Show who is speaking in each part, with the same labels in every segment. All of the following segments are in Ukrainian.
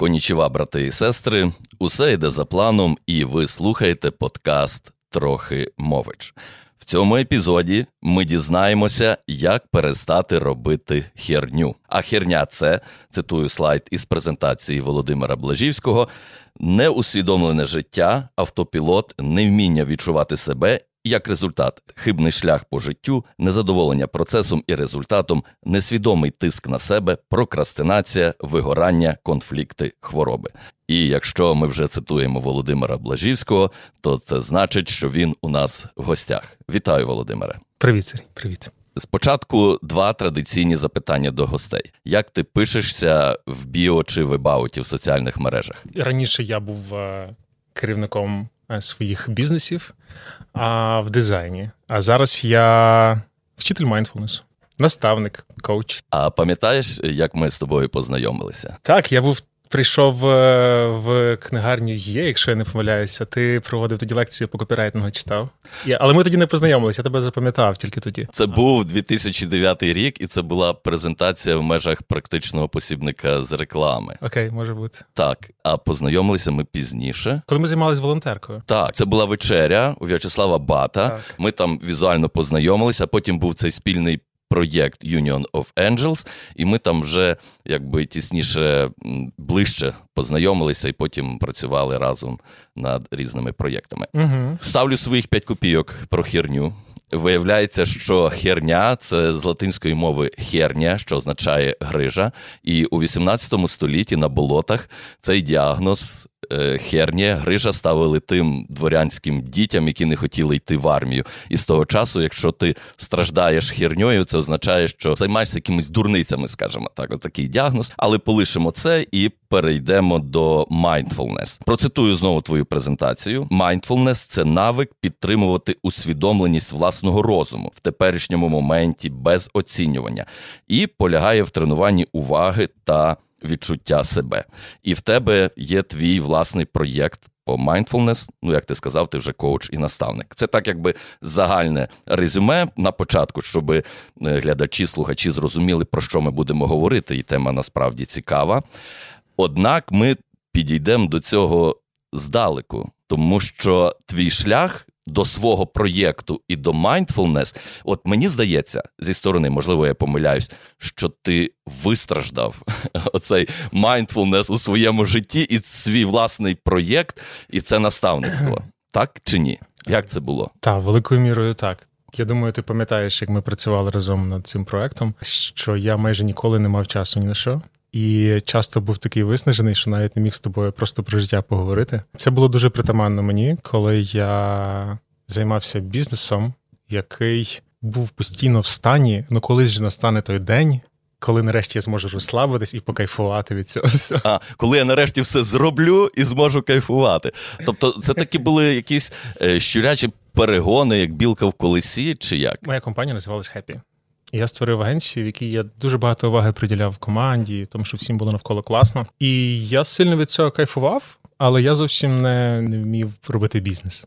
Speaker 1: Конічева, брати і сестри, усе йде за планом, і ви слухаєте подкаст Трохи мович. В цьому епізоді ми дізнаємося, як перестати робити херню. А херня це цитую слайд із презентації Володимира Блажівського: неусвідомлене життя, автопілот, невміння відчувати себе як результат, хибний шлях по життю, незадоволення процесом і результатом, несвідомий тиск на себе, прокрастинація, вигорання, конфлікти, хвороби. І якщо ми вже цитуємо Володимира Блажівського, то це значить, що він у нас в гостях. Вітаю, Володимире.
Speaker 2: Привіт, Сергій, привіт.
Speaker 1: Спочатку два традиційні запитання до гостей: як ти пишешся в біо чи в ебауті в соціальних мережах?
Speaker 2: Раніше я був е, керівником своїх бізнесів а в дизайні. А зараз я вчитель майндфулнесу, наставник, коуч.
Speaker 1: А пам'ятаєш, як ми з тобою познайомилися?
Speaker 2: Так, я був прийшов е, в книгарню є, якщо я не помиляюся. Ти проводив тоді лекцію по копірайтингу читав. Але ми тоді не познайомилися, я тебе запам'ятав тільки тоді.
Speaker 1: Це був 2009 рік, і це була презентація в межах практичного посібника з реклами.
Speaker 2: Окей, може бути.
Speaker 1: Так, а познайомилися ми пізніше.
Speaker 2: Коли ми займалися волонтеркою.
Speaker 1: Так, це була вечеря у В'ячеслава Бата. Так. Ми там візуально познайомилися. Потім був цей спільний проєкт Union of Angels, і ми там вже якби тісніше ближче познайомилися і потім працювали разом над різними проєктами.
Speaker 2: Угу.
Speaker 1: Ставлю своїх п'ять копійок про херню. Виявляється, що херня це з латинської мови херня, що означає грижа. І у 18 столітті на болотах цей діагноз Е, херня, грижа ставили тим дворянським дітям, які не хотіли йти в армію. І з того часу, якщо ти страждаєш херньою, це означає, що займаєшся якимись дурницями, скажімо так, отакий діагноз. Але полишимо це і перейдемо до mindfulness. Процитую знову твою презентацію. Mindfulness – це навик підтримувати усвідомленість власного розуму в теперішньому моменті без оцінювання і полягає в тренуванні уваги та відчуття себе. І в тебе є твій власний проєкт по mindfulness, Ну, як ти сказав, ти вже коуч і наставник. Це так, якби загальне резюме на початку, щоб е, глядачі, слухачі зрозуміли, про що ми будемо говорити, і тема насправді цікава. Однак ми підійдемо до цього здалеку, тому що твій шлях до свого проєкту і до mindfulness, от мені здається, зі сторони, можливо, я помиляюсь, що ти вистраждав оцей mindfulness у своєму житті і свій власний проєкт, і це наставництво. Так чи ні? Як це було?
Speaker 2: Так, великою мірою так. Я думаю, ти пам'ятаєш, як ми працювали разом над цим проектом, що я майже ніколи не мав часу ні на що. І часто був такий виснажений, що навіть не міг з тобою просто про життя поговорити. Це було дуже притаманно мені, коли я займався бізнесом, який був постійно в стані. Ну, колись же настане той день. Коли нарешті я зможу розслабитись і покайфувати від цього всього.
Speaker 1: А коли я нарешті все зроблю і зможу кайфувати. Тобто, це такі були якісь е, щурячі перегони, як білка в колесі, чи як?
Speaker 2: Моя компанія називалась Happy. Я створив агенцію, в якій я дуже багато уваги приділяв команді, тому що всім було навколо класно. І я сильно від цього кайфував, але я зовсім не, не вмів робити бізнес.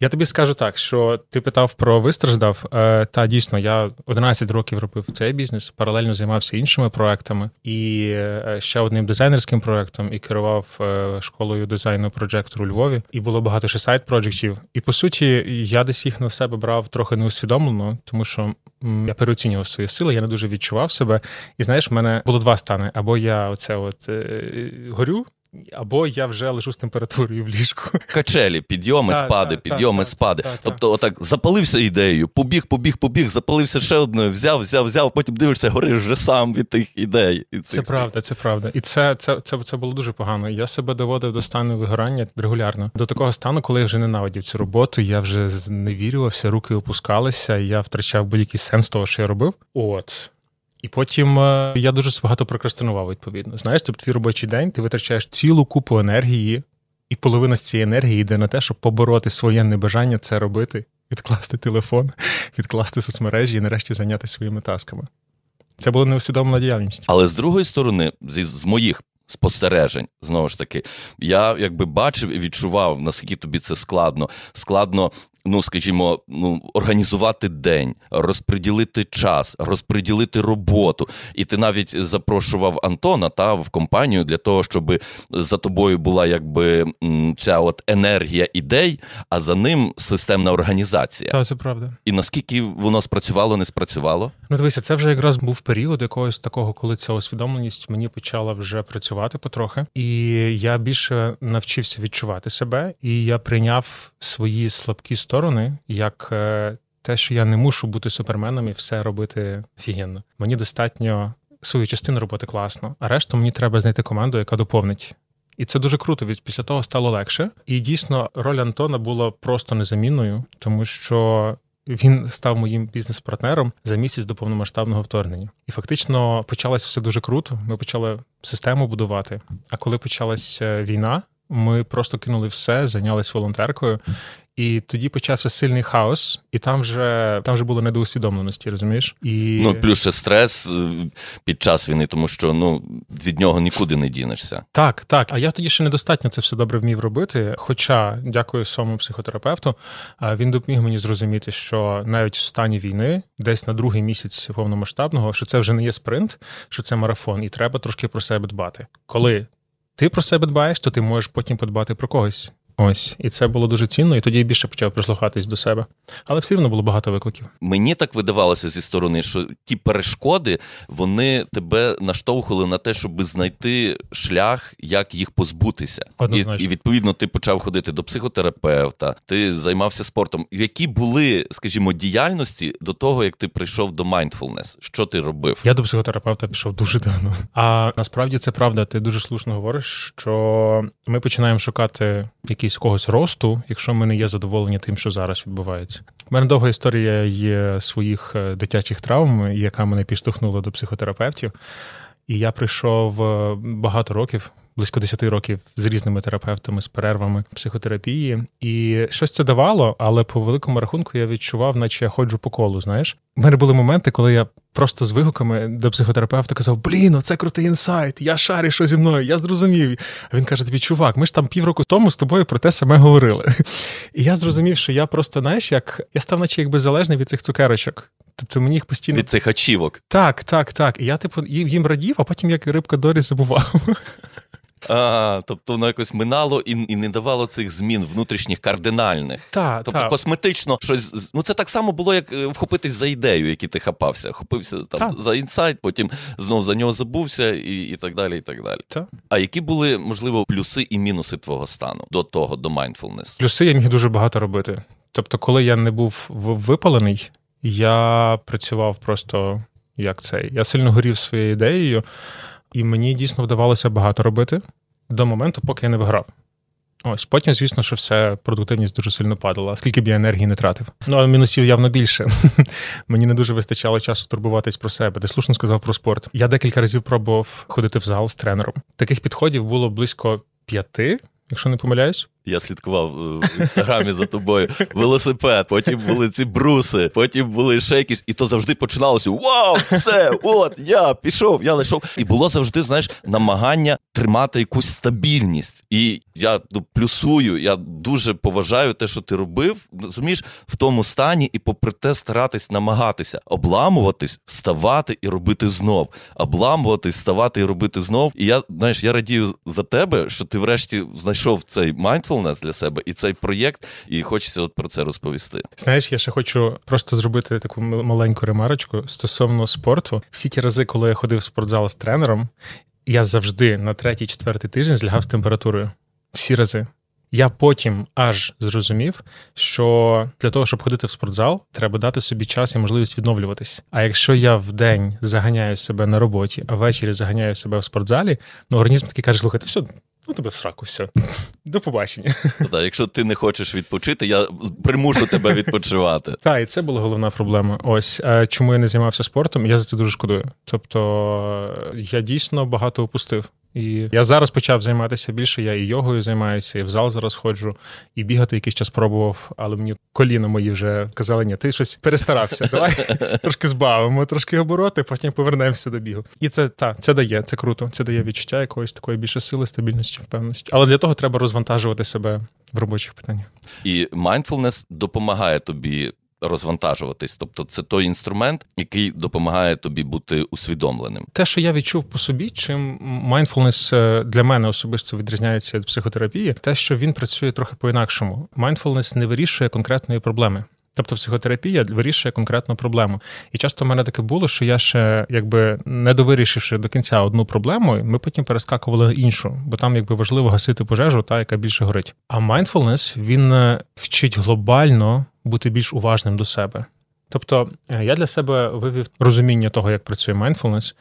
Speaker 2: Я тобі скажу так, що ти питав про вистраждав. Е, та дійсно, я 11 років робив цей бізнес, паралельно займався іншими проектами і е, ще одним дизайнерським проектом, і керував е, школою дизайну у Львові. І було багато ще сайт проджектів. І по суті, я десь їх на себе брав трохи неусвідомлено, тому що я переоцінював свої сили, я не дуже відчував себе. І знаєш, в мене було два стани: або я оце от горю. Або я вже лежу з температурою в ліжку.
Speaker 1: Качелі, підйоми, так, спади, так, підйоми, так, спади. тобто, отак запалився ідеєю, побіг, побіг, побіг, запалився ще одною, взяв, взяв, взяв, потім дивишся, гориш вже сам від тих ідей. І
Speaker 2: Це правда, це правда. І це це, це, це було дуже погано. Я себе доводив до стану вигорання регулярно. До такого стану, коли я вже ненавидів цю роботу, я вже не вірювався, руки опускалися, я втрачав будь-який сенс того, що я робив. От. І потім е, я дуже багато прокрастинував, відповідно. Знаєш, тобто твій робочий день, ти витрачаєш цілу купу енергії, і половина з цієї енергії йде на те, щоб побороти своє небажання це робити, відкласти телефон, відкласти соцмережі і нарешті зайнятися своїми тасками. Це була неусвідомлена діяльність.
Speaker 1: Але з другої сторони, з, з моїх спостережень, знову ж таки, я якби бачив і відчував, наскільки тобі це складно. Складно ну скажімо, ну організувати день, розподілити час, розподілити роботу. І ти навіть запрошував Антона та в компанію для того, щоб за тобою була якби ця от енергія ідей, а за ним системна організація.
Speaker 2: Так, це правда.
Speaker 1: І наскільки воно спрацювало, не спрацювало?
Speaker 2: Ну, дивися, це вже якраз був період якогось такого, коли ця усвідомленість мені почала вже працювати потрохи, і я більше навчився відчувати себе, і я прийняв свої слабкі сторони як. Е, те, що я не мушу бути суперменом і все робити офігенно. Мені достатньо свою частину робити класно, а решту мені треба знайти команду, яка доповнить. І це дуже круто. Від після того стало легше. І дійсно, роль Антона була просто незамінною, тому що він став моїм бізнес-партнером за місяць до повномасштабного вторгнення. І фактично почалось все дуже круто. Ми почали систему будувати. А коли почалась війна, ми просто кинули все, зайнялись волонтеркою, і тоді почався сильний хаос, і там вже там вже було недоусвідомленості, розумієш? І...
Speaker 1: Ну плюс ще стрес е, під час війни, тому що ну від нього нікуди не дінешся.
Speaker 2: Так, так. А я тоді ще недостатньо це все добре вмів робити. Хоча, дякую своєму психотерапевту, він допоміг мені зрозуміти, що навіть в стані війни, десь на другий місяць повномасштабного, що це вже не є спринт, що це марафон, і треба трошки про себе дбати. Коли ти про себе дбаєш, то ти можеш потім подбати про когось. Ось, і це було дуже цінно, і тоді я більше почав прислухатись до себе. Але все одно було багато викликів.
Speaker 1: Мені так видавалося зі сторони, що ті перешкоди вони тебе наштовхували на те, щоб знайти шлях, як їх позбутися. І, і відповідно ти почав ходити до психотерапевта, ти займався спортом. Які були, скажімо, діяльності до того, як ти прийшов до mindfulness? Що ти робив?
Speaker 2: Я до психотерапевта пішов дуже давно. А насправді це правда. Ти дуже слушно говориш, що ми починаємо шукати якісь якийсь когось росту, якщо ми не є задоволені тим, що зараз відбувається. У мене довга історія є своїх е, дитячих травм, яка мене підштовхнула до психотерапевтів. І я прийшов е, багато років, близько 10 років з різними терапевтами, з перервами психотерапії. І щось це давало, але по великому рахунку я відчував, наче я ходжу по колу. Знаєш, у мене були моменти, коли я просто з вигуками до психотерапевта казав: Блін, це крутий інсайт, я шарю, що зі мною, я зрозумів. А він каже: тобі, чувак, ми ж там півроку тому з тобою про те саме говорили. І я зрозумів, що я просто, знаєш, як я став, наче якби залежний від цих цукерочок. Тобто мені їх постійно.
Speaker 1: Від цих ачівок.
Speaker 2: Так, так, так. І я, типу, їм радів, а потім як рибка Дорі забував.
Speaker 1: А, Тобто воно якось минало і і не давало цих змін внутрішніх кардинальних.
Speaker 2: Так,
Speaker 1: Тобто
Speaker 2: та.
Speaker 1: косметично щось. Ну це так само було, як е, вхопитись за ідею, які ти хапався. Хопився там за інсайт, потім знов за нього забувся, і і так далі. і так далі.
Speaker 2: Та.
Speaker 1: А які були, можливо, плюси і мінуси твого стану до того, до mindfulness?
Speaker 2: Плюси я міг дуже багато робити. Тобто, коли я не був випалений, я працював просто як цей. Я сильно горів своєю ідеєю, і мені дійсно вдавалося багато робити до моменту, поки я не виграв. Ось потім, звісно, що все продуктивність дуже сильно падала, скільки б я енергії не тратив. Ну а мінусів явно більше. Мені не дуже вистачало часу турбуватись про себе. Ти слушно сказав про спорт. Я декілька разів пробував ходити в зал з тренером. Таких підходів було близько п'яти, якщо не помиляюсь.
Speaker 1: Я слідкував е, в інстаграмі за тобою. Велосипед, потім були ці бруси, потім були ще якісь, і то завжди починалося: Вау, все, от я пішов, я лишов. І було завжди, знаєш, намагання тримати якусь стабільність. І я ну, плюсую, я дуже поважаю те, що ти робив. Розумієш, в тому стані, і попри те, старатись намагатися обламуватись, вставати і робити знов. Обламуватись, вставати і робити знов. І я знаєш, я радію за тебе, що ти врешті знайшов цей mindful нас для себе і цей проєкт, і хочеться от про це розповісти.
Speaker 2: Знаєш, я ще хочу просто зробити таку маленьку ремарочку стосовно спорту. Всі ті рази, коли я ходив в спортзал з тренером, я завжди на третій-четвертий тиждень злягав з температурою. Всі рази. Я потім аж зрозумів, що для того, щоб ходити в спортзал, треба дати собі час і можливість відновлюватись. А якщо я в день заганяю себе на роботі, а ввечері заганяю себе в спортзалі, ну організм такий каже: слухайте, все, Ну, тебе в сраку, все. До побачення.
Speaker 1: Так, Якщо ти не хочеш відпочити, я примушу тебе відпочивати.
Speaker 2: Так, і це була головна проблема. Ось чому я не займався спортом, я за це дуже шкодую. Тобто я дійсно багато опустив. І я зараз почав займатися більше. Я і йогою займаюся, і в зал зараз ходжу, і бігати якийсь час пробував, але мені коліна мої вже казали, ні, ти щось перестарався. Давай трошки збавимо, трошки обороти, потім повернемося до бігу. І це та це дає, це круто. Це дає відчуття якоїсь такої більше сили, стабільності, впевненості. Але для того треба розвантажувати себе в робочих питаннях.
Speaker 1: І mindfulness допомагає тобі розвантажуватись. Тобто, це той інструмент, який допомагає тобі бути усвідомленим.
Speaker 2: Те, що я відчув по собі, чим е, для мене особисто відрізняється від психотерапії, те, що він працює трохи по-інакшому. Mindfulness не вирішує конкретної проблеми. Тобто психотерапія вирішує конкретну проблему. І часто в мене таке було, що я ще, якби не довирішивши до кінця одну проблему, ми потім перескакували на іншу, бо там якби важливо гасити пожежу, та яка більше горить. А mindfulness, він е, вчить глобально бути більш уважним до себе. Тобто е, я для себе вивів розуміння того, як працює mindfulness.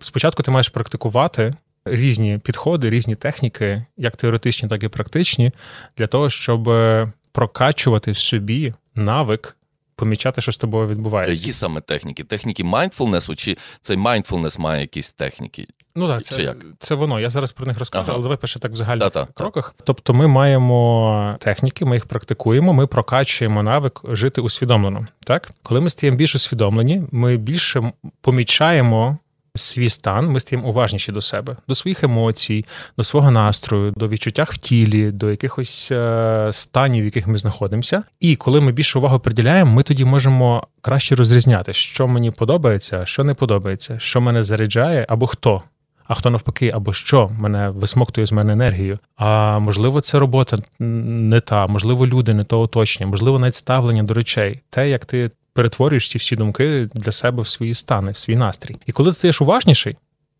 Speaker 2: Спочатку ти маєш практикувати різні підходи, різні техніки, як теоретичні, так і практичні, для того, щоб е, прокачувати в собі навик. Помічати, що з тобою відбувається.
Speaker 1: Які саме техніки? Техніки mindfulness, чи цей mindfulness має якісь техніки?
Speaker 2: Ну так, це як? це воно. Я зараз про них розкажу, ага. але давай пише так в загальних та, та, кроках. Тобто, ми маємо техніки, ми їх практикуємо, ми прокачуємо навик жити усвідомлено. Так, коли ми стаємо більш усвідомлені, ми більше помічаємо свій стан, ми стаємо уважніші до себе, до своїх емоцій, до свого настрою, до відчуттях в тілі, до якихось е, станів, в яких ми знаходимося. І коли ми більше увагу приділяємо, ми тоді можемо краще розрізняти, що мені подобається, що не подобається, що мене заряджає або хто. А хто навпаки, або що мене висмоктує з мене енергію. А можливо, це робота не та, можливо, люди не то оточення, можливо, навіть ставлення до речей, те, як ти перетворюєш ці всі думки для себе в свої стани, в свій настрій. І коли ти стаєш уважніший,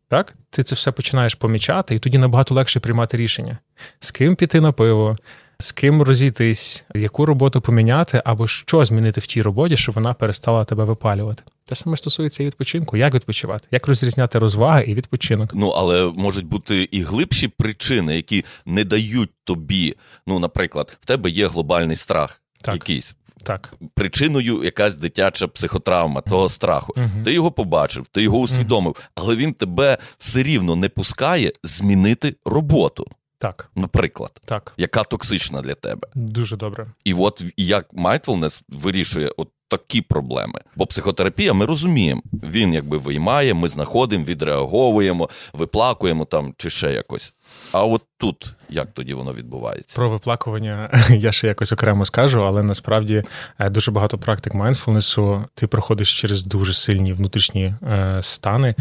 Speaker 2: так, ти це все починаєш помічати, і тоді набагато легше приймати рішення, з ким піти на пиво, з ким розійтись, яку роботу поміняти, або що змінити в тій роботі, щоб вона перестала тебе випалювати. Те саме стосується і відпочинку. Як відпочивати? Як розрізняти розваги і відпочинок?
Speaker 1: Ну але можуть бути і глибші причини, які не дають тобі. Ну, наприклад, в тебе є глобальний страх. Так. Якийсь
Speaker 2: так.
Speaker 1: Причиною якась дитяча психотравма того страху. Угу. Ти його побачив, ти його усвідомив, угу. але він тебе все рівно не пускає змінити роботу.
Speaker 2: Так.
Speaker 1: Наприклад,
Speaker 2: так.
Speaker 1: яка токсична для тебе.
Speaker 2: Дуже добре.
Speaker 1: І от як mindfulness вирішує от такі проблеми. Бо психотерапія, ми розуміємо, він якби виймає, ми знаходимо, відреаговуємо, виплакуємо там чи ще якось. А от тут як тоді воно відбувається?
Speaker 2: Про виплакування я ще якось окремо скажу, але насправді е, дуже багато практик майндфулнесу ти проходиш через дуже сильні внутрішні е, стани.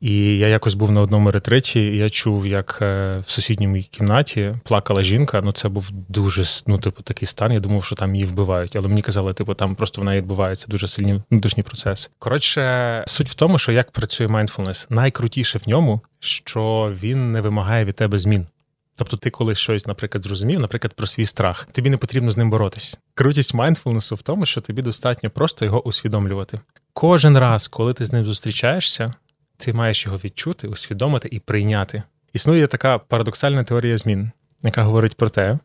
Speaker 2: І я якось був на одному ретриті, і я чув, як е, в сусідній кімнаті плакала жінка. Ну це був дуже ну, типу, такий стан. Я думав, що там її вбивають. Але мені казали, типу, там просто в неї відбувається дуже сильні внутрішні процеси. Коротше, суть в тому, що як працює майндфулнес, найкрутіше в ньому, що він не вимагає від тебе змін. Тобто, ти коли щось, наприклад, зрозумів, наприклад, про свій страх, тобі не потрібно з ним боротись. Крутість майндфулнесу в тому, що тобі достатньо просто його усвідомлювати. Кожен раз, коли ти з ним зустрічаєшся, ти маєш його відчути, усвідомити і прийняти. Існує така парадоксальна теорія змін, яка говорить про те,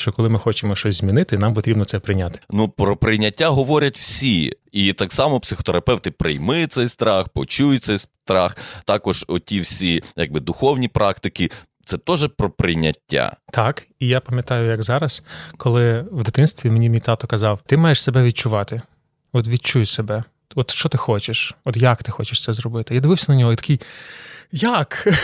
Speaker 2: що коли ми хочемо щось змінити, нам потрібно це прийняти.
Speaker 1: Ну про прийняття говорять всі, і так само психотерапевти прийми цей страх, почуй цей страх. Також оті всі якби духовні практики. Це теж про прийняття.
Speaker 2: Так, і я пам'ятаю, як зараз, коли в дитинстві мені мій тато казав: ти маєш себе відчувати, от відчуй себе, от що ти хочеш, от як ти хочеш це зробити. Я дивився на нього і такий. Як?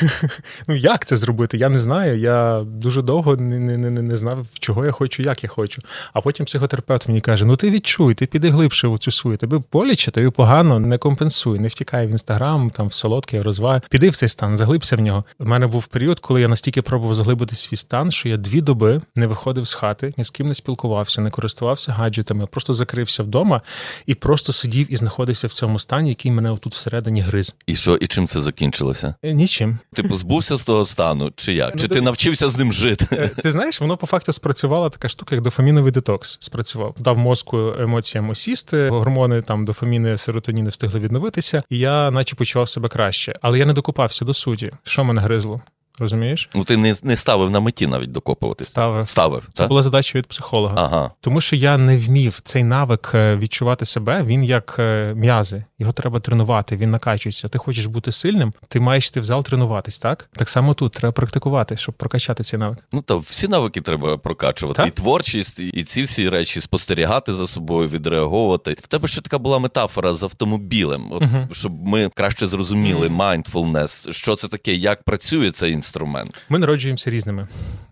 Speaker 2: Ну як це зробити? Я не знаю. Я дуже довго не не, не, не знав, чого я хочу, як я хочу. А потім психотерапевт мені каже: ну ти відчуй, ти піди глибше у цю свою. Тобі боляче, тобі погано, не компенсуй, не втікай в інстаграм, там в солодке, розваги. Піди в цей стан, заглибся в нього. У мене був період, коли я настільки пробував заглибити свій стан, що я дві доби не виходив з хати, ні з ким не спілкувався, не користувався гаджетами, просто закрився вдома і просто сидів і знаходився в цьому стані, який мене тут всередині гриз.
Speaker 1: І що, і чим це закінчилося?
Speaker 2: Е, нічим.
Speaker 1: Ти позбувся з того стану, чи як? Ну, чи ти навчився з ним жити? Е,
Speaker 2: ти знаєш, воно по факту спрацювала така штука, як дофаміновий детокс. Спрацював. Дав мозку емоціям осісти, гормони там дофаміни, серотоніни встигли відновитися, і я наче почував себе краще. Але я не докупався до суді. Що мене гризло? Розумієш?
Speaker 1: Ну ти не не ставив на меті навіть докопувати.
Speaker 2: Ставив.
Speaker 1: Ставив.
Speaker 2: Це так? була задача від психолога.
Speaker 1: Ага.
Speaker 2: Тому що я не вмів цей навик е, відчувати себе. Він як е, м'язи. Його треба тренувати, він накачується. Ти хочеш бути сильним, ти маєш йти в зал тренуватись, так? Так само тут треба практикувати, щоб прокачати цей навик.
Speaker 1: Ну та всі навики треба прокачувати. Так? І творчість, і ці всі речі спостерігати за собою, відреаговувати. В тебе ще така була метафора з автомобілем, от, угу. щоб ми краще зрозуміли mindfulness, що це таке, як працює цей інструмент.
Speaker 2: Ми народжуємося різними.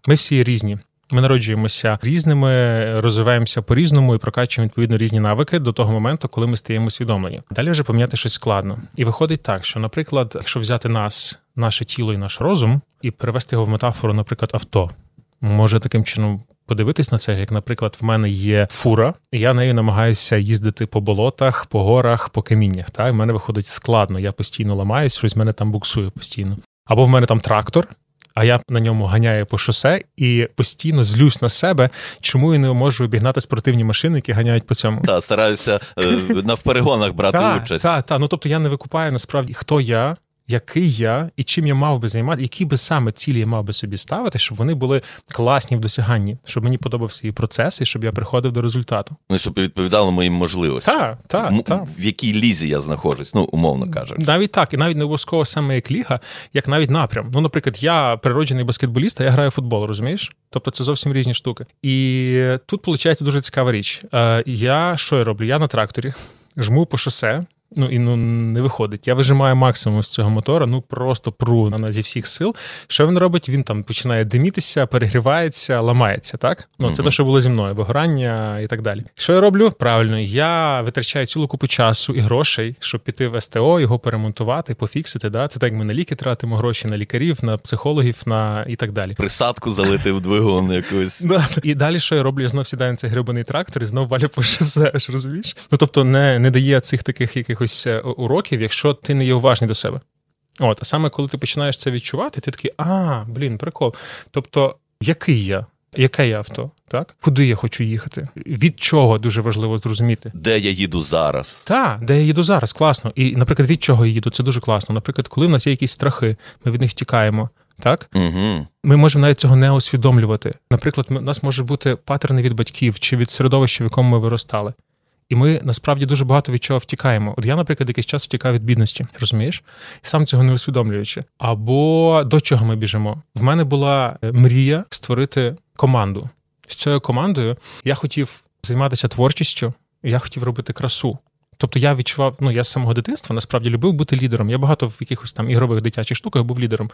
Speaker 2: Ми всі різні. Ми народжуємося різними, розвиваємося по-різному і прокачуємо відповідно різні навики до того моменту, коли ми стаємо усвідомлені. Далі вже поміняти щось складно. І виходить так, що, наприклад, якщо взяти нас, наше тіло і наш розум, і перевести його в метафору, наприклад, авто, може таким чином. Подивитись на це, як, наприклад, в мене є фура, і я нею намагаюся їздити по болотах, по горах, по каміннях. Та в мене виходить складно. Я постійно ламаюсь, щось мене там буксує постійно. Або в мене там трактор, а я на ньому ганяю по шосе і постійно злюсь на себе, чому я не можу обігнати спортивні машини, які ганяють по цьому.
Speaker 1: Так, стараюся е, на перегонах брати
Speaker 2: та,
Speaker 1: участь.
Speaker 2: Так, та Ну тобто я не викупаю насправді, хто я. Який я і чим я мав би займати, які би саме цілі я мав би собі ставити, щоб вони були класні в досяганні, щоб мені подобався і процес, і щоб я приходив до результату.
Speaker 1: Ну, щоб відповідало моїм можливостям.
Speaker 2: Так, так,
Speaker 1: М-
Speaker 2: так.
Speaker 1: В якій лізі я знаходжусь, ну, умовно кажучи.
Speaker 2: Навіть так, і навіть не обов'язково саме як ліга, як навіть напрям. Ну, наприклад, я природжений баскетболіст, а я граю в футбол, розумієш? Тобто це зовсім різні штуки. І тут виходить дуже цікава річ. Е, Я що я роблю? Я на тракторі жму по шосе. Ну і ну не виходить. Я вижимаю максимум з цього мотора, ну просто пру на зі всіх сил. Що він робить? Він там починає димітися, перегрівається, ламається. Так, ну це
Speaker 1: Мгм.
Speaker 2: те, що було зі мною, вигорання і так далі. Що я роблю? Правильно, я витрачаю цілу купу часу і грошей, щоб піти в СТО, його перемонтувати, пофіксити. Да? Це так як ми на ліки тратимо гроші на лікарів, на психологів, на і так далі.
Speaker 1: Присадку залити в двигун якусь.
Speaker 2: І далі, що я роблю? Я знов сідаю на цей гребаний трактор і знов валю по шосе, розумієш? Ну тобто не, не дає цих таких якихось е, уроків, якщо ти не є уважний до себе. От, а саме коли ти починаєш це відчувати, ти такий, а, блін, прикол. Тобто, який я? Яке я авто? Так? Куди я хочу їхати? Від чого дуже важливо зрозуміти.
Speaker 1: Де я їду зараз?
Speaker 2: Та, де я їду зараз, класно. І, наприклад, від чого я їду, це дуже класно. Наприклад, коли в нас є якісь страхи, ми від них втікаємо. Так,
Speaker 1: Угу.
Speaker 2: ми можемо навіть цього не усвідомлювати. Наприклад, у нас може бути паттерни від батьків чи від середовища, в якому ми виростали. І ми насправді дуже багато від чого втікаємо. От я, наприклад, якийсь час втікав від бідності, розумієш? І сам цього не усвідомлюючи. Або до чого ми біжимо? В мене була е, мрія створити команду. З цією командою я хотів займатися творчістю, я хотів робити красу. Тобто я відчував, ну я з самого дитинства насправді любив бути лідером. Я багато в якихось там ігрових дитячих штуках був лідером.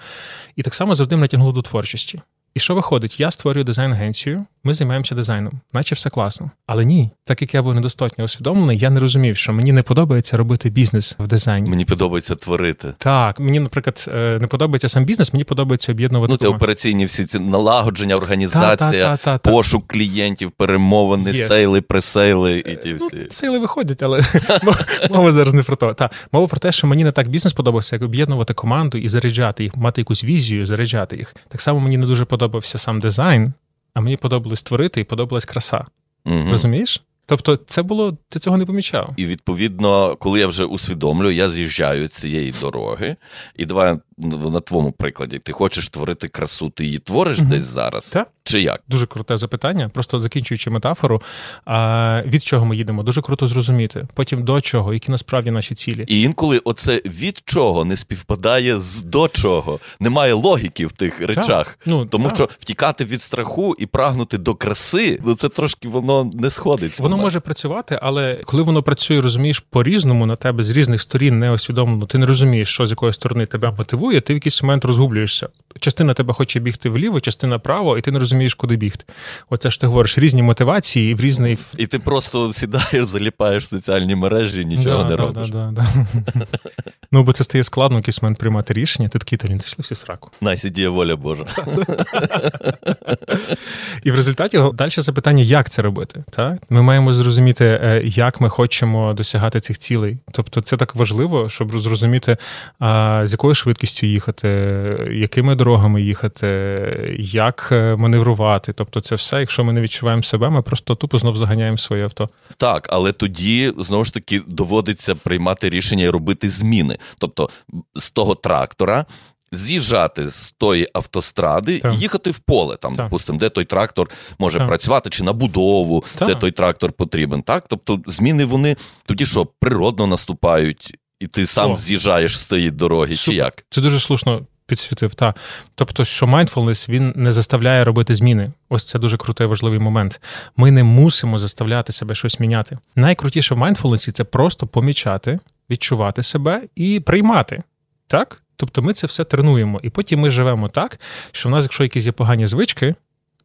Speaker 2: І так само завжди мене тягнуло до творчості. І що виходить? Я створюю дизайн-агенцію, ми займаємося дизайном, наче все класно. Але ні, так як я був недостатньо усвідомлений, я не розумів, що мені не подобається робити бізнес в дизайні.
Speaker 1: Мені подобається творити.
Speaker 2: Так, мені, наприклад, е, не подобається сам бізнес, мені подобається об'єднувати.
Speaker 1: Ну,
Speaker 2: команду.
Speaker 1: операційні всі ці налагодження, організація,
Speaker 2: Та-та-та-та-та.
Speaker 1: пошук клієнтів, перемовини,
Speaker 2: Yes.
Speaker 1: сейли, пресейли і ті
Speaker 2: Ну,
Speaker 1: всі.
Speaker 2: сили виходять, але мова зараз не про то. Та мова про те, що мені не так бізнес подобався, як об'єднувати команду і заряджати їх, мати якусь візію, заряджати їх. Так само мені не дуже подобався сам дизайн, а мені подобалось творити і подобалась краса.
Speaker 1: Угу.
Speaker 2: Розумієш? Тобто, це було, ти цього не помічав.
Speaker 1: І відповідно, коли я вже усвідомлюю, я з'їжджаю з цієї дороги. І давай на твоєму прикладі, ти хочеш творити красу, ти її твориш
Speaker 2: угу.
Speaker 1: десь зараз?
Speaker 2: Так.
Speaker 1: Чи як?
Speaker 2: Дуже круте запитання, просто закінчуючи метафору, а, від чого ми їдемо, дуже круто зрозуміти. Потім до чого, які насправді наші цілі.
Speaker 1: І інколи оце від чого не співпадає з до чого. Немає логіки в тих речах.
Speaker 2: Ну,
Speaker 1: Тому
Speaker 2: так.
Speaker 1: що втікати від страху і прагнути до краси, ну це трошки воно не сходиться.
Speaker 2: Воно може працювати, але коли воно працює, розумієш, по-різному на тебе з різних сторін неосвідомлено, ти не розумієш, що з якої сторони тебе мотивує, ти в якийсь момент розгублюєшся. Частина тебе хоче бігти вліво, частина право, і ти не розумієш, куди бігти. Оце ж ти говориш різні мотивації в різний
Speaker 1: І ти просто сідаєш, заліпаєш в соціальні мережі, нічого
Speaker 2: Да,
Speaker 1: не
Speaker 2: да,
Speaker 1: робиш.
Speaker 2: Да, да, да. ну, бо це стає складно якийсь момент приймати рішення. Ти такий, та він пішли всі сраку.
Speaker 1: Найсі воля Божа.
Speaker 2: І в результаті далі запитання, як це робити. Так? Ми маємо зрозуміти, е, як ми хочемо досягати цих цілей. Тобто, це так важливо, щоб зрозуміти, з якою швидкістю їхати, якими дорогами їхати, як е, маневрувати. Тобто, це все, якщо ми не відчуваємо себе, ми просто тупо знов заганяємо своє авто.
Speaker 1: Так, але тоді знову ж таки доводиться приймати рішення і робити зміни. Тобто з того трактора. З'їжджати з тої автостради
Speaker 2: Так.
Speaker 1: і їхати в поле, там,
Speaker 2: Так.
Speaker 1: допустимо, де той трактор може
Speaker 2: Так.
Speaker 1: працювати, чи на будову,
Speaker 2: Так.
Speaker 1: де той трактор потрібен. Так? Тобто зміни вони тоді що, природно наступають, і ти сам
Speaker 2: О.
Speaker 1: з'їжджаєш з тієї дороги, чи як?
Speaker 2: Це дуже слушно підсвітив. Та. Тобто, що mindfulness, він не заставляє робити зміни. Ось це дуже крутий важливий момент. Ми не мусимо заставляти себе щось міняти. Найкрутіше в mindfulness – це просто помічати, відчувати себе і приймати. Так? Тобто ми це все тренуємо. І потім ми живемо так, що в нас, якщо якісь є погані звички,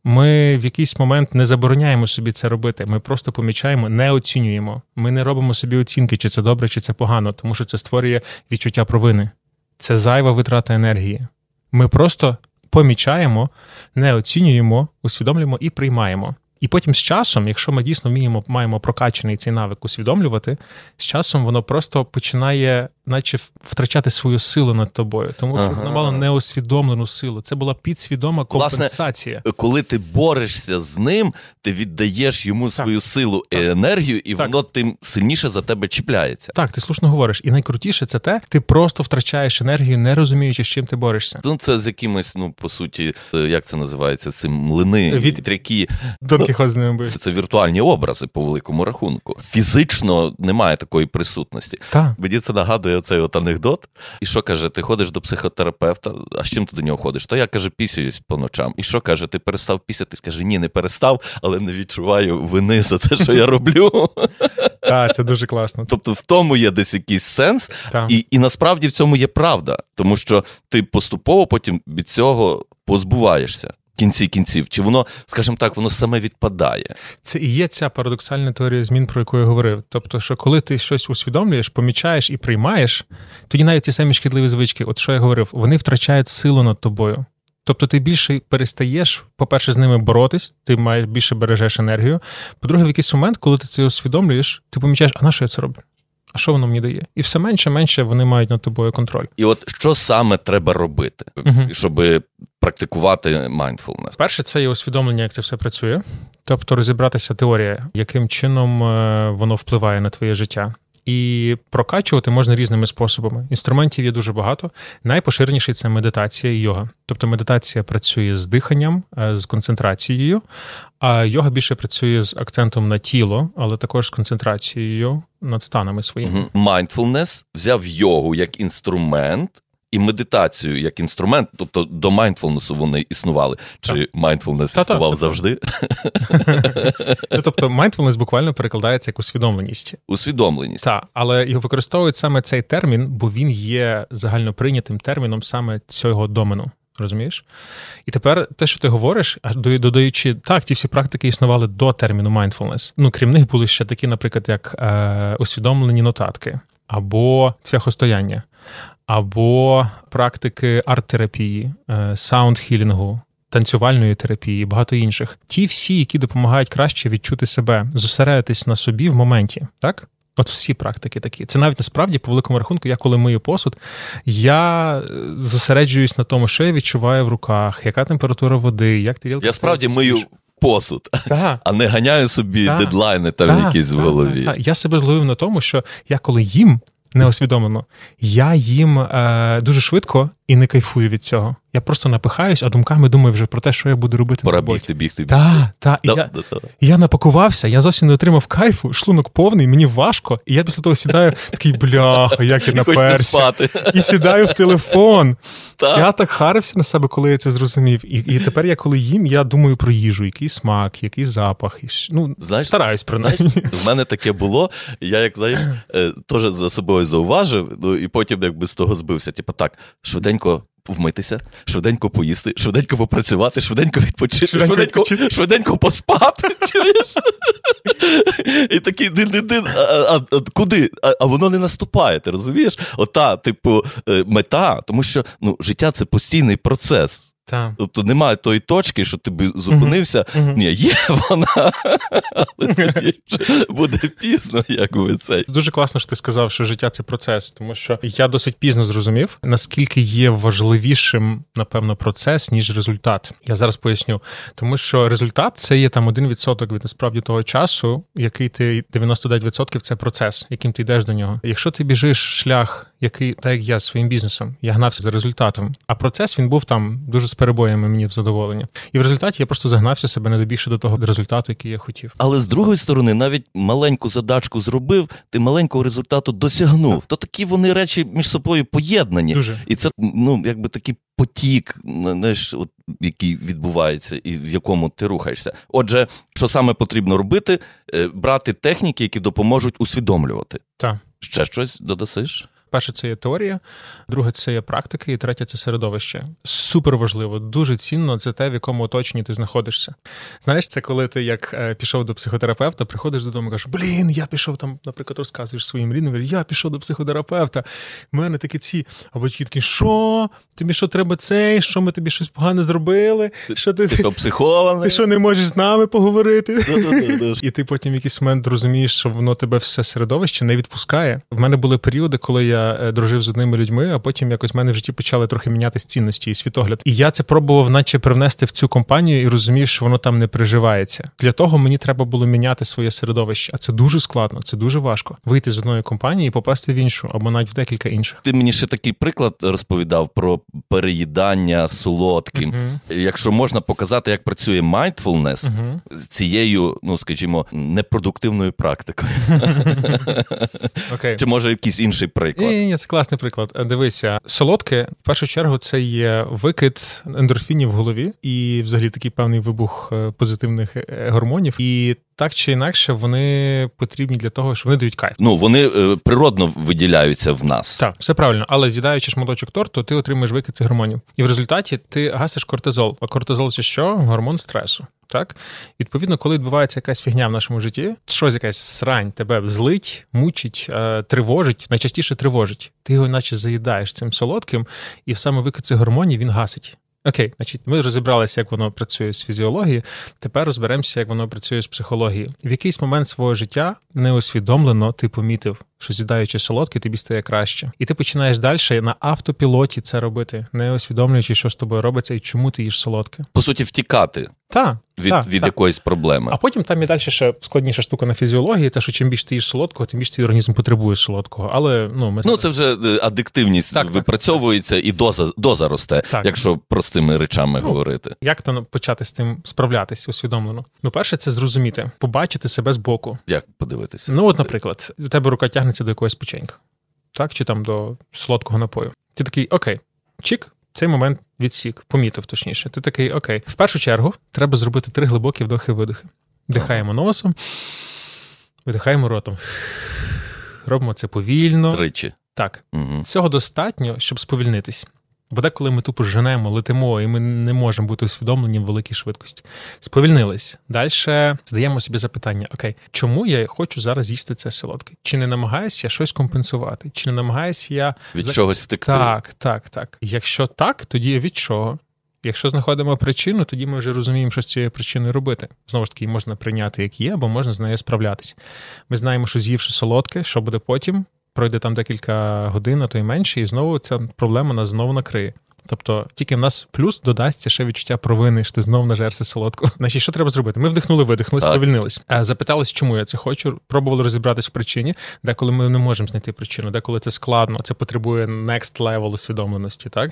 Speaker 2: Ми в якийсь момент не забороняємо собі це робити. Ми просто помічаємо, не оцінюємо. Ми не робимо собі оцінки, чи це добре, чи це погано, тому що це створює відчуття провини. Це зайва витрата енергії. Ми просто помічаємо, не оцінюємо, усвідомлюємо і приймаємо. І потім з часом, якщо ми дійсно вміємо, маємо прокачений цей навик усвідомлювати, з часом воно просто починає наче втрачати свою силу над тобою, тому що ага. воно мало неосвідомлену силу. Це була підсвідома компенсація.
Speaker 1: Власне, коли ти борешся з ним, ти віддаєш йому так. свою силу так. і енергію, і так. воно тим сильніше за тебе чіпляється.
Speaker 2: Так, ти слушно говориш. І найкрутіше це те, ти просто втрачаєш енергію, не розуміючи, з чим ти борешся.
Speaker 1: Ну це з якимось, ну по суті, е, як це називається? Цим млини,
Speaker 2: Від...
Speaker 1: вітряки.
Speaker 2: Донкіхот з ними
Speaker 1: Це віртуальні образи по великому рахунку. Фізично немає такої присутності.
Speaker 2: Так.
Speaker 1: Мені це нагадує оцей от анекдот. І що каже, ти ходиш до психотерапевта, а з чим ти до нього ходиш? То я каже, пісююсь по ночам. І що каже, ти перестав пісяти? Скаже, ні, не перестав, але не відчуваю вини за це, що я роблю.
Speaker 2: Так, це дуже класно.
Speaker 1: Тобто в тому є десь якийсь сенс, і, і насправді в цьому є правда, тому що ти поступово потім від цього позбуваєшся кінці кінців, чи воно, скажімо так, воно саме відпадає.
Speaker 2: Це і є ця парадоксальна теорія змін, про яку я говорив. Тобто, що коли ти щось усвідомлюєш, помічаєш і приймаєш, тоді навіть ці самі шкідливі звички, от що я говорив, вони втрачають силу над тобою. Тобто ти більше перестаєш, по-перше, з ними боротись, ти маєш більше бережеш енергію. По-друге, в якийсь момент, коли ти це усвідомлюєш, ти помічаєш, а на що я це роблю? А що воно мені дає? І все менше менше вони мають над тобою контроль.
Speaker 1: І от що саме треба робити, uh щоб практикувати mindfulness?
Speaker 2: Перше, це є усвідомлення, як це все працює, тобто розібратися теорія, яким чином е, воно впливає на твоє життя. І прокачувати можна різними способами. Інструментів є дуже багато. Найпоширеніший це медитація і йога. Тобто медитація працює з диханням, е, з концентрацією, а йога більше працює з акцентом на тіло, але також з концентрацією над станами своїми.
Speaker 1: Mindfulness взяв йогу як інструмент і медитацію як інструмент, тобто до майндфулнесу вони існували. Чи майндфулнес існував завжди?
Speaker 2: Ну, Тобто, майндфулнес буквально перекладається як усвідомленість.
Speaker 1: Усвідомленість.
Speaker 2: Так, але його використовують саме цей термін, бо він є загальноприйнятим терміном саме цього домену. Розумієш? І тепер те, що ти говориш, додаючи так, ті всі практики існували до терміну mindfulness. Ну, крім них були ще такі, наприклад, як е, усвідомлені нотатки або цвяхостояння, або практики арт-терапії, е, саунд-хілінгу, танцювальної терапії, багато інших. Ті всі, які допомагають краще відчути себе, зосередитись на собі в моменті, так? От всі практики такі. Це навіть насправді, по великому рахунку, я коли мию посуд, я е, зосереджуюсь на тому, що я відчуваю в руках, яка температура води, як тарілка.
Speaker 1: Я справді мию посуд, ага. а не ганяю собі ага. дедлайни там ага. якісь в голові.
Speaker 2: Я себе зловив на тому, що я коли їм неосвідомлено, я їм е, дуже швидко і не кайфую від цього. Я просто напихаюсь, а думками думаю вже про те, що я буду робити.
Speaker 1: Пора
Speaker 2: на
Speaker 1: бігти, бігти,
Speaker 2: бігти. Так, так. І я, я напакувався, я зовсім не отримав кайфу, шлунок повний, мені важко. І я після того сідаю, такий бляха, як я наперся. І сідаю в телефон. Так. Я так харився на себе, коли я це зрозумів. І і тепер я коли їм, я думаю про їжу, який смак, який запах. І, ну, знаєш, Стараюсь принаймні.
Speaker 1: В мене таке було. Я, як знаєш, е, теж за собою зауважив, ну і потім якби з того збився. Типу, так, швиденько вмитися, швиденько поїсти, швиденько попрацювати, швиденько відпочити, швиденько швиденько, швиденько поспати. І такий дин-дин-дин, а, а, а куди? А, а воно не наступає, ти розумієш? Ота, типу, е, мета, тому що ну, життя це постійний процес.
Speaker 2: Так.
Speaker 1: Тобто немає тої точки, що ти би зупинився. Uh-huh. Ні, є вона, але тоді буде пізно, якби це.
Speaker 2: Дуже класно, що ти сказав, що життя це процес, тому що я досить пізно зрозумів, наскільки є важливішим, напевно, процес, ніж результат. Я зараз поясню. Тому що результат це є там 1% від насправді того часу, який ти 99% це процес, яким ти йдеш до нього. Якщо ти біжиш шлях, який так як я своїм бізнесом, я гнався за результатом, а процес він був там дуже з перебоями мені в задоволення. І в результаті я просто загнався себе не добільше до того результату, який я хотів.
Speaker 1: Але з другої сторони, навіть маленьку задачку зробив, ти маленького результату досягнув. То такі вони речі між собою поєднані.
Speaker 2: Дуже.
Speaker 1: І це ну якби такий потік, знаєш, от, який відбувається, і в якому ти рухаєшся. Отже, що саме потрібно робити? Е, брати техніки, які допоможуть усвідомлювати.
Speaker 2: Так.
Speaker 1: Ще щось додасиш?
Speaker 2: Перше, це є теорія, друге це є практика, і третє це середовище. Супер важливо, дуже цінно це те, в якому оточенні ти знаходишся. Знаєш, це коли ти як е, пішов до психотерапевта, приходиш додому і кажеш, блін, я пішов там, наприклад, розказуєш своїм рідним, я пішов до психотерапевта. У мене такі ці, а батьки такі, що? Тобі що треба цей? Що ми тобі щось погане зробили? Що
Speaker 1: ти ти що, психований?
Speaker 2: Ти що не можеш з нами поговорити? І ти потім в якийсь момент розумієш, що воно тебе все середовище не відпускає. В мене були періоди, коли я е, дружив з одними людьми, а потім якось в мене в житті почали трохи мінятися цінності і світогляд. І я це пробував, наче привнести в цю компанію і розумів, що воно там не приживається. Для того мені треба було міняти своє середовище, а це дуже складно, це дуже важко. Вийти з одної компанії і попасти в іншу, або навіть в декілька інших.
Speaker 1: Ти мені ще такий приклад розповідав про переїдання солодким. Uh-huh. Якщо можна показати, як працює mindfulness uh-huh. з цією, ну скажімо, непродуктивною практикою.
Speaker 2: Okay.
Speaker 1: Чи може якийсь інший приклад?
Speaker 2: Ні, ні, це класний приклад. Дивися, солодке в першу чергу це є викид ендорфінів в голові і, взагалі, такий певний вибух е, позитивних е, гормонів. І так чи інакше вони потрібні для того, що вони дають кайф.
Speaker 1: Ну вони е, природно виділяються в нас.
Speaker 2: Так, все правильно, але з'їдаючи шматочок торту, ти отримуєш викид цих гормонів. І в результаті ти гасиш кортизол. А кортизол це що? Гормон стресу. Так, відповідно, коли відбувається якась фігня в нашому житті, щось якась срань тебе злить, мучить, е, тривожить, найчастіше тривожить. Ти його, наче заїдаєш цим солодким, і саме викид цих гормонів він гасить. Окей, значить, ми розібралися, як воно працює з фізіології. Тепер розберемося, як воно працює з психології. В якийсь момент свого життя неосвідомлено ти помітив, що з'їдаючи солодке, тобі стає краще. І ти починаєш далі на автопілоті це робити, не усвідомлюючи, що з тобою робиться і чому ти їш солодке.
Speaker 1: По суті, втікати.
Speaker 2: Так.
Speaker 1: Від
Speaker 2: та,
Speaker 1: від
Speaker 2: та.
Speaker 1: якоїсь проблеми.
Speaker 2: А потім там і далі ще складніша штука на фізіології, те, що чим більше ти їш солодкого, тим більше твій організм потребує солодкого. Але ну ми
Speaker 1: ну це вже е, адиктивність так, випрацьовується так, і доза доза росте, якщо простими речами ну, говорити.
Speaker 2: Як то почати з тим справлятись усвідомлено? Ну, перше, це зрозуміти, побачити себе з боку.
Speaker 1: Як подивитися?
Speaker 2: Ну, от, наприклад, у тебе рука тягнеться до якогось печенька, так чи там до солодкого напою. Ти такий, окей, чік, цей момент відсік, помітив точніше. Ти такий, окей, в першу чергу треба зробити три глибокі вдохи-видохи. Вдихаємо носом, видихаємо ротом. Робимо це повільно.
Speaker 1: Тричі.
Speaker 2: Так. Угу. Цього достатньо, щоб сповільнитись. Бо деколи ми тупо женемо, летимо, і ми не можемо бути усвідомлені в великій швидкості. Сповільнились. Далі задаємо собі запитання: окей, чому я хочу зараз їсти це солодке? Чи не намагаюся я щось компенсувати? Чи не намагаюся я
Speaker 1: від чогось втекти?
Speaker 2: Так, так, так. Якщо так, тоді від чого? Якщо знаходимо причину, тоді ми вже розуміємо, що з цією причиною робити. Знову ж таки, можна прийняти, як є, або можна з нею справлятися. Ми знаємо, що з'ївши солодке, що буде потім, пройде там декілька годин, а то й менше, і знову ця проблема нас знову накриє. Тобто тільки в нас плюс додасться ще відчуття провини, що ти знову нажерся солодко. Значить, що треба зробити? Ми вдихнули, видихнули, сповільнились. Запитались, чому я це хочу. Пробували розібратись в причині, деколи ми не можемо знайти причину, деколи це складно, це потребує next level усвідомленості. Так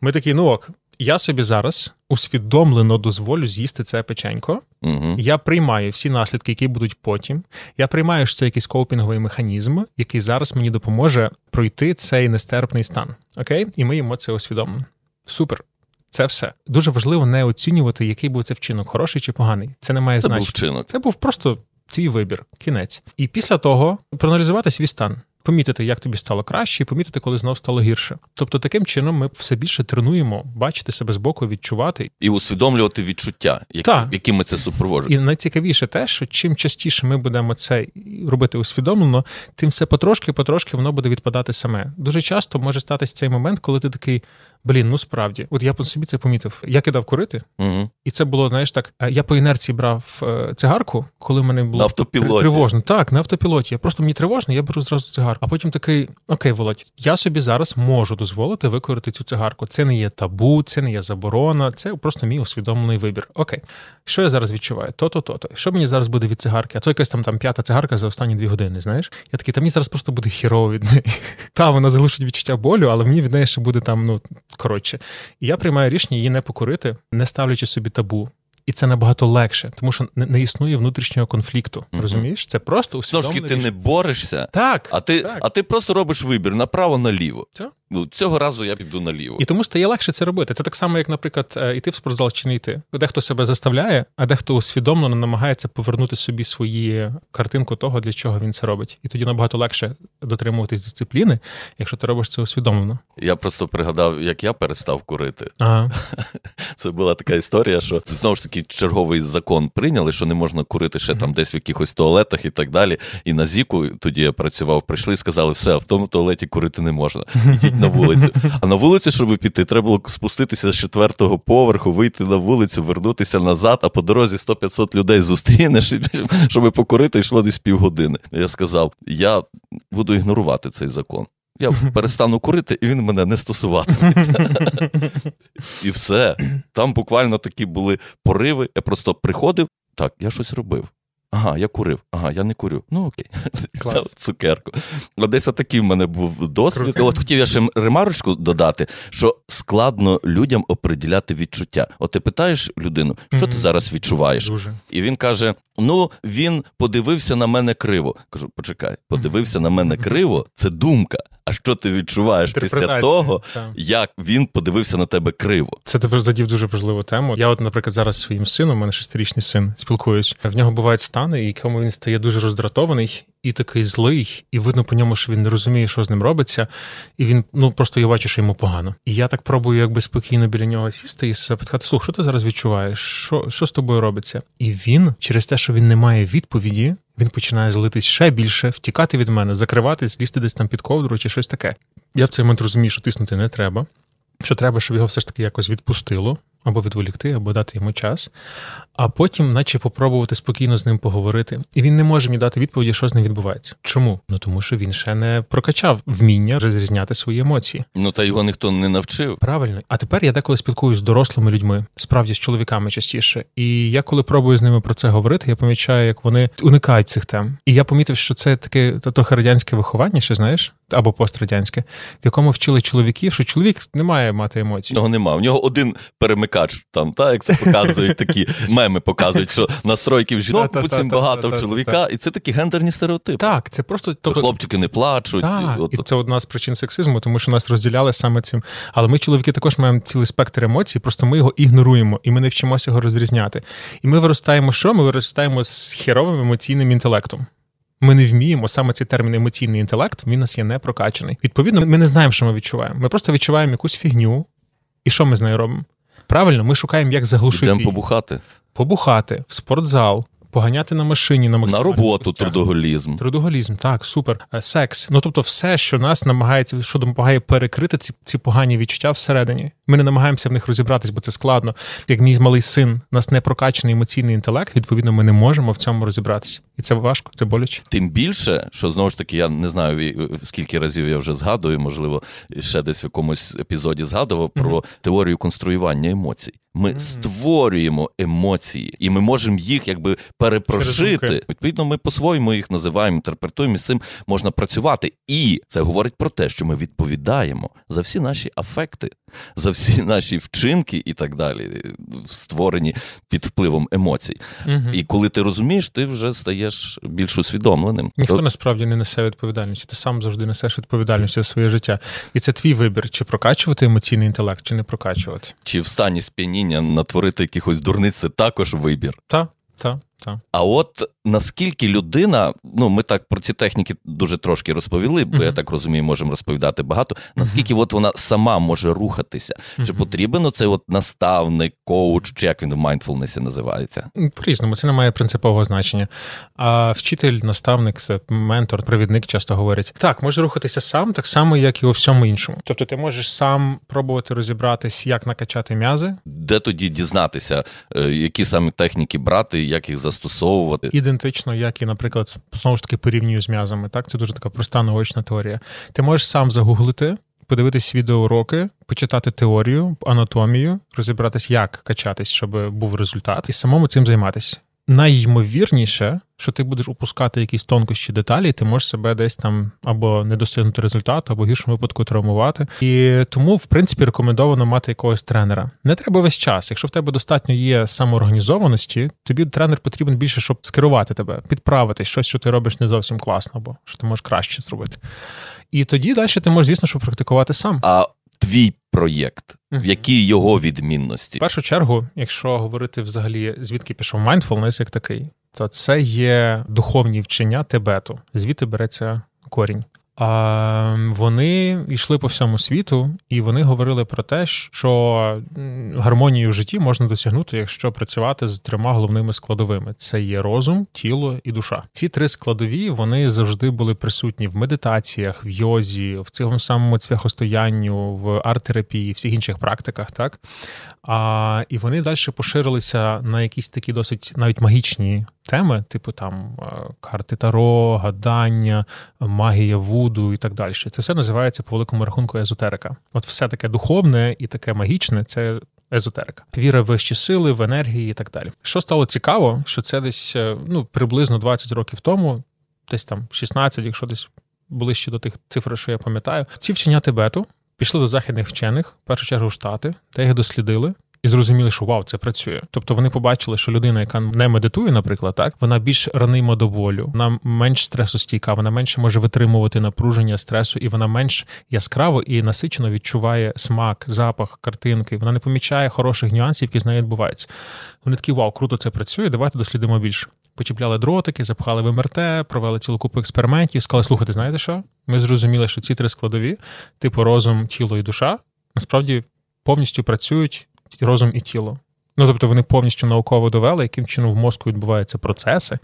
Speaker 2: ми такі, ну ок, я собі зараз усвідомлено дозволю з'їсти це печенько. Угу. Я приймаю всі наслідки, які будуть потім. Я приймаю, що це якийсь копінговий механізм, який зараз мені допоможе пройти цей нестерпний стан. Окей? І ми їмо це усвідомлено. Супер. Це все дуже важливо не оцінювати, який був це вчинок, хороший чи поганий. Це не має значення.
Speaker 1: Це був вчинок.
Speaker 2: Це був просто твій вибір, кінець. І після того проаналізувати свій стан помітити, як тобі стало краще, і помітити, коли знов стало гірше. Тобто, таким чином ми все більше тренуємо бачити себе з боку, відчувати
Speaker 1: і усвідомлювати відчуття, які, які ми це супроводжуємо.
Speaker 2: І найцікавіше те, що чим частіше ми будемо це робити усвідомлено, тим все потрошки, потрошки воно буде відпадати саме. Дуже часто може статися цей момент, коли ти такий. Блін, ну справді, от я по собі це помітив. Я кидав курити, угу. і це було, знаєш, так. Е, я по інерції брав е, цигарку, коли мене було
Speaker 1: на автопілоті.
Speaker 2: тривожно. Так, на автопілоті. Я просто мені тривожно, я беру зразу цигарку. А потім такий: Окей, Володь, я собі зараз можу дозволити викорити цю цигарку. Це не є табу, це не є заборона, це просто мій усвідомлений вибір. Окей, що я зараз відчуваю? То-то, то-то. Що мені зараз буде від цигарки? А то якась там там п'ята цигарка за останні дві години. Знаєш? Я такий, та мені зараз просто буде хірово від неї. Та вона залишить відчуття болю, але мені від неї ще буде там, ну коротше. І я приймаю рішення її не покорити, не ставлячи собі табу. І це набагато легше, тому що не, не існує внутрішнього конфлікту. Mm-hmm. Розумієш? Це просто усвідомлення.
Speaker 1: Знову ж таки, ти не борешся,
Speaker 2: так,
Speaker 1: а ти
Speaker 2: так.
Speaker 1: а ти просто робиш вибір направо наліво.
Speaker 2: Так.
Speaker 1: Ну, цього разу я піду наліво.
Speaker 2: І тому стає легше це робити. Це так само, як, наприклад, йти в спортзал чи не йти. Дехто себе заставляє, а дехто усвідомлено намагається повернути собі свої картинку того, для чого він це робить. І тоді набагато легше дотримуватись дисципліни, якщо ти робиш це усвідомлено.
Speaker 1: Я просто пригадав, як я перестав курити.
Speaker 2: Ага.
Speaker 1: Це була така історія, що знову ж таки черговий закон прийняли, що не можна курити ще там десь в якихось туалетах і так далі. І на Зіку тоді я працював, прийшли і сказали, все, в тому туалеті курити не можна. Ідіть на вулицю. А на вулицю, щоб піти, треба було спуститися з четвертого поверху, вийти на вулицю, вернутися назад, а по дорозі 100-500 людей зустрінеш, щоб покурити, йшло десь півгодини. Я сказав: я буду ігнорувати цей закон. Я перестану курити, і він мене не стосуватиметься. І все. Там буквально такі були пориви. Я просто приходив, так, я щось робив. Ага, я курив. Ага, я не курю. Ну окей, Це цукерку. От десь отакий в мене був досвід. Круто. От хотів я ще ремарочку додати, що складно людям оприділяти відчуття. От ти питаєш людину, що mm-hmm. ти зараз відчуваєш?
Speaker 2: Дуже.
Speaker 1: І він каже: Ну, він подивився на мене криво. Кажу, почекай, подивився на мене криво, це думка. А що ти відчуваєш після того, та. як він подивився на тебе криво?
Speaker 2: Це ти задів дуже важливу тему. Я, от, наприклад, зараз своїм сином, у мене шестирічний син, спілкуюсь. В нього бувають стани, якому він стає дуже роздратований і такий злий, і видно по ньому, що він не розуміє, що з ним робиться, і він ну просто я бачу, що йому погано. І я так пробую, якби спокійно біля нього сісти і запитати, слух, що ти зараз відчуваєш? Що, Що з тобою робиться? І він через те, що він не має відповіді. Він починає злитись ще більше, втікати від мене, закриватись, лізти десь там під ковдру чи щось таке. Я в цей момент розумію, що тиснути не треба. Що треба, щоб його все ж таки якось відпустило, або відволікти, або дати йому час, а потім, наче попробувати спокійно з ним поговорити. І він не може мені дати відповіді, що з ним відбувається. Чому? Ну тому що він ще не прокачав вміння розрізняти свої емоції.
Speaker 1: Ну та його ніхто не навчив.
Speaker 2: Правильно. А тепер я деколи спілкуюся з дорослими людьми, справді з чоловіками частіше. І я коли пробую з ними про це говорити, я помічаю, як вони уникають цих тем. І я помітив, що це таке трохи радянське виховання, ще знаєш, або пострадянське, в якому вчили чоловіків, що чоловік не має мати емоцій.
Speaker 1: Його нема. В нього один перемикач там, та як це показують такі меми, показують, що настройки в жінок буцім багато в чоловіка, і це такі гендерні стереотипи.
Speaker 2: Так, це просто
Speaker 1: тобто... хлопчики не плачуть.
Speaker 2: Так, і, і це одна з причин сексизму, тому що нас розділяли саме цим. Але ми, чоловіки, також маємо цілий спектр емоцій, просто ми його ігноруємо, і ми не вчимося його розрізняти. І ми виростаємо, що ми виростаємо з херовим емоційним інтелектом. Ми не вміємо саме цей термін емоційний інтелект, він нас є не прокачаний. Відповідно, ми не знаємо, що ми відчуваємо. Ми просто відчуваємо якусь фігню, і що ми з нею робимо? Правильно, ми шукаємо, як заглушити.
Speaker 1: Йдемо побухати.
Speaker 2: Побухати в спортзал, поганяти на машині на
Speaker 1: На роботу, трудоголізм.
Speaker 2: Трудоголізм, так, супер. Е, секс. Ну тобто, все, що нас намагається, що допомагає перекрити ці ці погані відчуття всередині. Ми не намагаємося в них розібратись, бо це складно. Як мій малий син, у нас не прокачаний емоційний інтелект, відповідно, ми не можемо в цьому розібратися. І це важко, це боляче.
Speaker 1: Тим більше, що знову ж таки, я не знаю, скільки разів я вже згадую, можливо, ще десь в якомусь епізоді згадував mm-hmm. про теорію конструювання емоцій. Ми mm-hmm. створюємо емоції, і ми можемо їх якби перепрошити. Відповідно, ми по-своєму їх називаємо, інтерпретуємо і з цим можна працювати. І це говорить про те, що ми відповідаємо за всі наші афекти, за всі наші вчинки і так далі, створені під впливом емоцій. Mm-hmm. І коли ти розумієш, ти вже стаєш більш усвідомленим.
Speaker 2: Ніхто То... насправді не несе відповідальності. Ти сам завжди несеш відповідальність за своє життя. І це твій вибір, чи прокачувати емоційний інтелект, чи не прокачувати.
Speaker 1: Чи в стані сп'яніння бажання натворити якихось дурниць це також вибір.
Speaker 2: Так, так, так.
Speaker 1: А от наскільки людина, ну ми так про ці техніки дуже трошки розповіли, бо uh-huh. я так розумію, можемо розповідати багато. Наскільки uh-huh. от вона сама може рухатися? Чи uh-huh. потрібен оцей от наставник, коуч, чи як він в майндфулнесі називається?
Speaker 2: По різному це не має принципового значення. А вчитель, наставник, ментор, провідник часто говорять: так, може рухатися сам, так само, як і у всьому іншому. Тобто, ти можеш сам пробувати розібратись, як накачати м'язи,
Speaker 1: де тоді дізнатися, е, які саме техніки брати, як їх застосовувати
Speaker 2: ідентично, як і, наприклад, знову ж таки порівнюю з м'язами. Так, це дуже така проста наочна теорія. Ти можеш сам загуглити, подивитись відеоуроки, почитати теорію, анатомію, розібратись, як качатись, щоб був результат, і самому цим займатися. Найймовірніше, що ти будеш упускати якісь тонкощі деталі, і ти можеш себе десь там або не достигнути результату, або в гіршому випадку травмувати. І тому, в принципі, рекомендовано мати якогось тренера. Не треба весь час. Якщо в тебе достатньо є самоорганізованості, тобі тренер потрібен більше, щоб скерувати тебе, підправити щось, що ти робиш не зовсім класно, або що ти можеш краще зробити. І тоді далі ти можеш, звісно, що практикувати сам.
Speaker 1: А твій проєкт, Які його відмінності?
Speaker 2: В першу чергу, якщо говорити взагалі, звідки пішов mindfulness як такий, то це є духовні вчення Тибету. Звідти береться корінь. А вони йшли по всьому світу, і вони говорили про те, що гармонію в житті можна досягнути, якщо працювати з трьома головними складовими: це є розум, тіло і душа. Ці три складові вони завжди були присутні в медитаціях, в йозі, в цьому самому цвяхостоянню, в арт-терапії, всіх інших практиках, так а і вони далі поширилися на якісь такі досить навіть магічні теми, типу там е, карти таро, гадання, магія вуду і так далі. Це все називається по великому рахунку езотерика. От все таке духовне і таке магічне це. Езотерика, віра в вищі сили, в енергії і так далі. Що стало цікаво, що це десь е, ну приблизно 20 років тому, десь там 16, якщо десь ближче до тих цифр, що я пам'ятаю, ці вчення Тибету пішли до західних вчених, в першу чергу Штати, та їх дослідили і зрозуміли, що вау, це працює. Тобто вони побачили, що людина, яка не медитує, наприклад, так вона більш ранима до болю, вона менш стресостійка, вона менше може витримувати напруження стресу, і вона менш яскраво і насичено відчуває смак, запах, картинки. Вона не помічає хороших нюансів, які з нею відбуваються. Вони такі вау, круто це працює. Давайте дослідимо більше. Почіпляли дротики, запхали в МРТ, провели цілу купу експериментів. Сказали, слухайте, знаєте що? Ми зрозуміли, що ці три складові, типу розум, тіло і душа, насправді повністю працюють розум і тіло. Ну, тобто вони повністю науково довели, яким чином в мозку відбуваються процеси.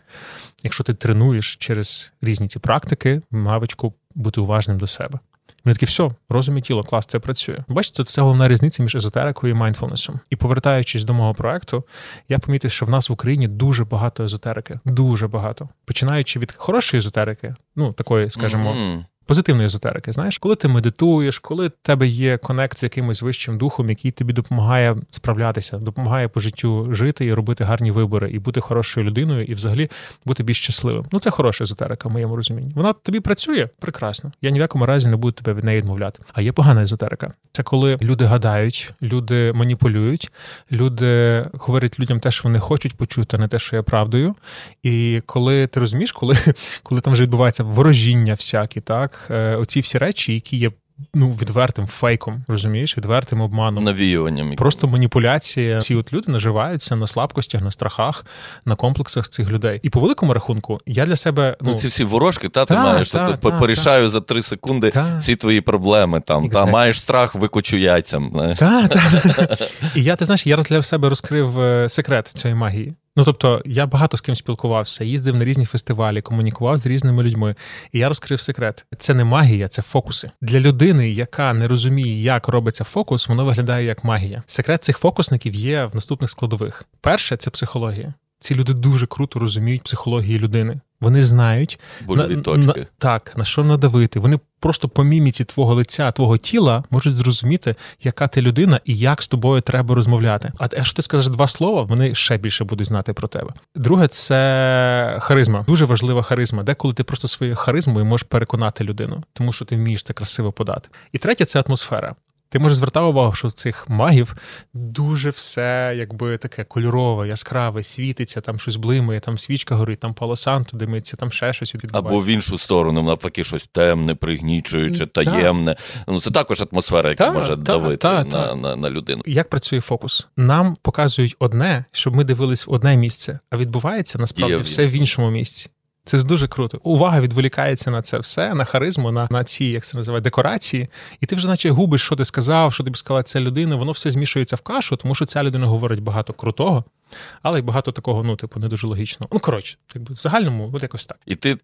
Speaker 2: Якщо ти тренуєш через різні ці практики, навичку бути уважним до себе. Вони такі, все, розум і тіло, клас, це працює. Бачите, це головна різниця між езотерикою і майндфулнесом. І повертаючись до мого проекту, я помітив, що в нас в Україні дуже багато езотерики. Дуже багато. Починаючи від хорошої езотерики, ну такої, скажімо, mm-hmm позитивної езотерики. Знаєш, коли ти медитуєш, коли в тебе є конект з якимось вищим духом, який тобі допомагає справлятися, допомагає по життю жити і робити гарні вибори, і бути хорошою людиною, і взагалі бути більш щасливим. Ну це хороша езотерика, в моєму розумінні. Вона тобі працює прекрасно. Я ні в якому разі не буду тебе від неї відмовляти. А є погана езотерика. Це коли люди гадають, люди маніпулюють, люди говорять людям те, що вони хочуть почути, а не те, що є правдою. І коли ти розумієш, коли коли там вже відбувається ворожіння, всякі, так е, оці всі речі, які є. Ну, відвертим фейком, розумієш, відвертим обманом.
Speaker 1: Навіюванням.
Speaker 2: Просто маніпуляція. Ці от люди наживаються на слабкостях, на страхах, на комплексах цих людей. І по великому рахунку, я для себе.
Speaker 1: Ну, ну ці всі ворожки, та, ти маєш та, та, порішаю за три секунди всі твої проблеми. там, Та маєш страх, викучу яйцям.
Speaker 2: Так, так. І я ти знаєш, я для себе розкрив е, секрет цієї магії. Ну тобто, я багато з ким спілкувався, їздив на різні фестивалі, комунікував з різними людьми, і я розкрив секрет: це не магія, це фокуси для людини, яка не розуміє, як робиться фокус, воно виглядає як магія. Секрет цих фокусників є в наступних складових. Перше це психологія. Ці люди дуже круто розуміють психологію людини. Вони знають
Speaker 1: на, точки.
Speaker 2: На, так, на що надавити. Вони просто по міміці твого лиця, твого тіла можуть зрозуміти, яка ти людина і як з тобою треба розмовляти. А якщо ти скажеш два слова, вони ще більше будуть знати про тебе. Друге, це харизма. Дуже важлива харизма, деколи ти просто своєю харизмою можеш переконати людину, тому що ти вмієш це красиво подати. І третє це атмосфера. Ти можеш звертав увагу, що цих магів дуже все якби таке кольорове, яскраве, світиться, там щось блимає, там свічка горить, там полосанту димиться, там ще щось відбувається.
Speaker 1: Або в іншу сторону, навпаки, щось темне, пригнічуюче, таємне. Ну це також атмосфера, яка та, може та, давити та, на, на, на людину.
Speaker 2: Як працює фокус? Нам показують одне, щоб ми дивились в одне місце, а відбувається насправді все в іншому місці. Це дуже круто. Увага відволікається на це все, на харизму, на на ці, як це називає, декорації. І ти вже, наче губиш, що ти сказав, що тобі сказала ця людина, воно все змішується в кашу, тому що ця людина говорить багато крутого, але й багато такого, ну, типу, не дуже логічного. Ну, коротше, якби в загальному, от якось так.
Speaker 1: І ти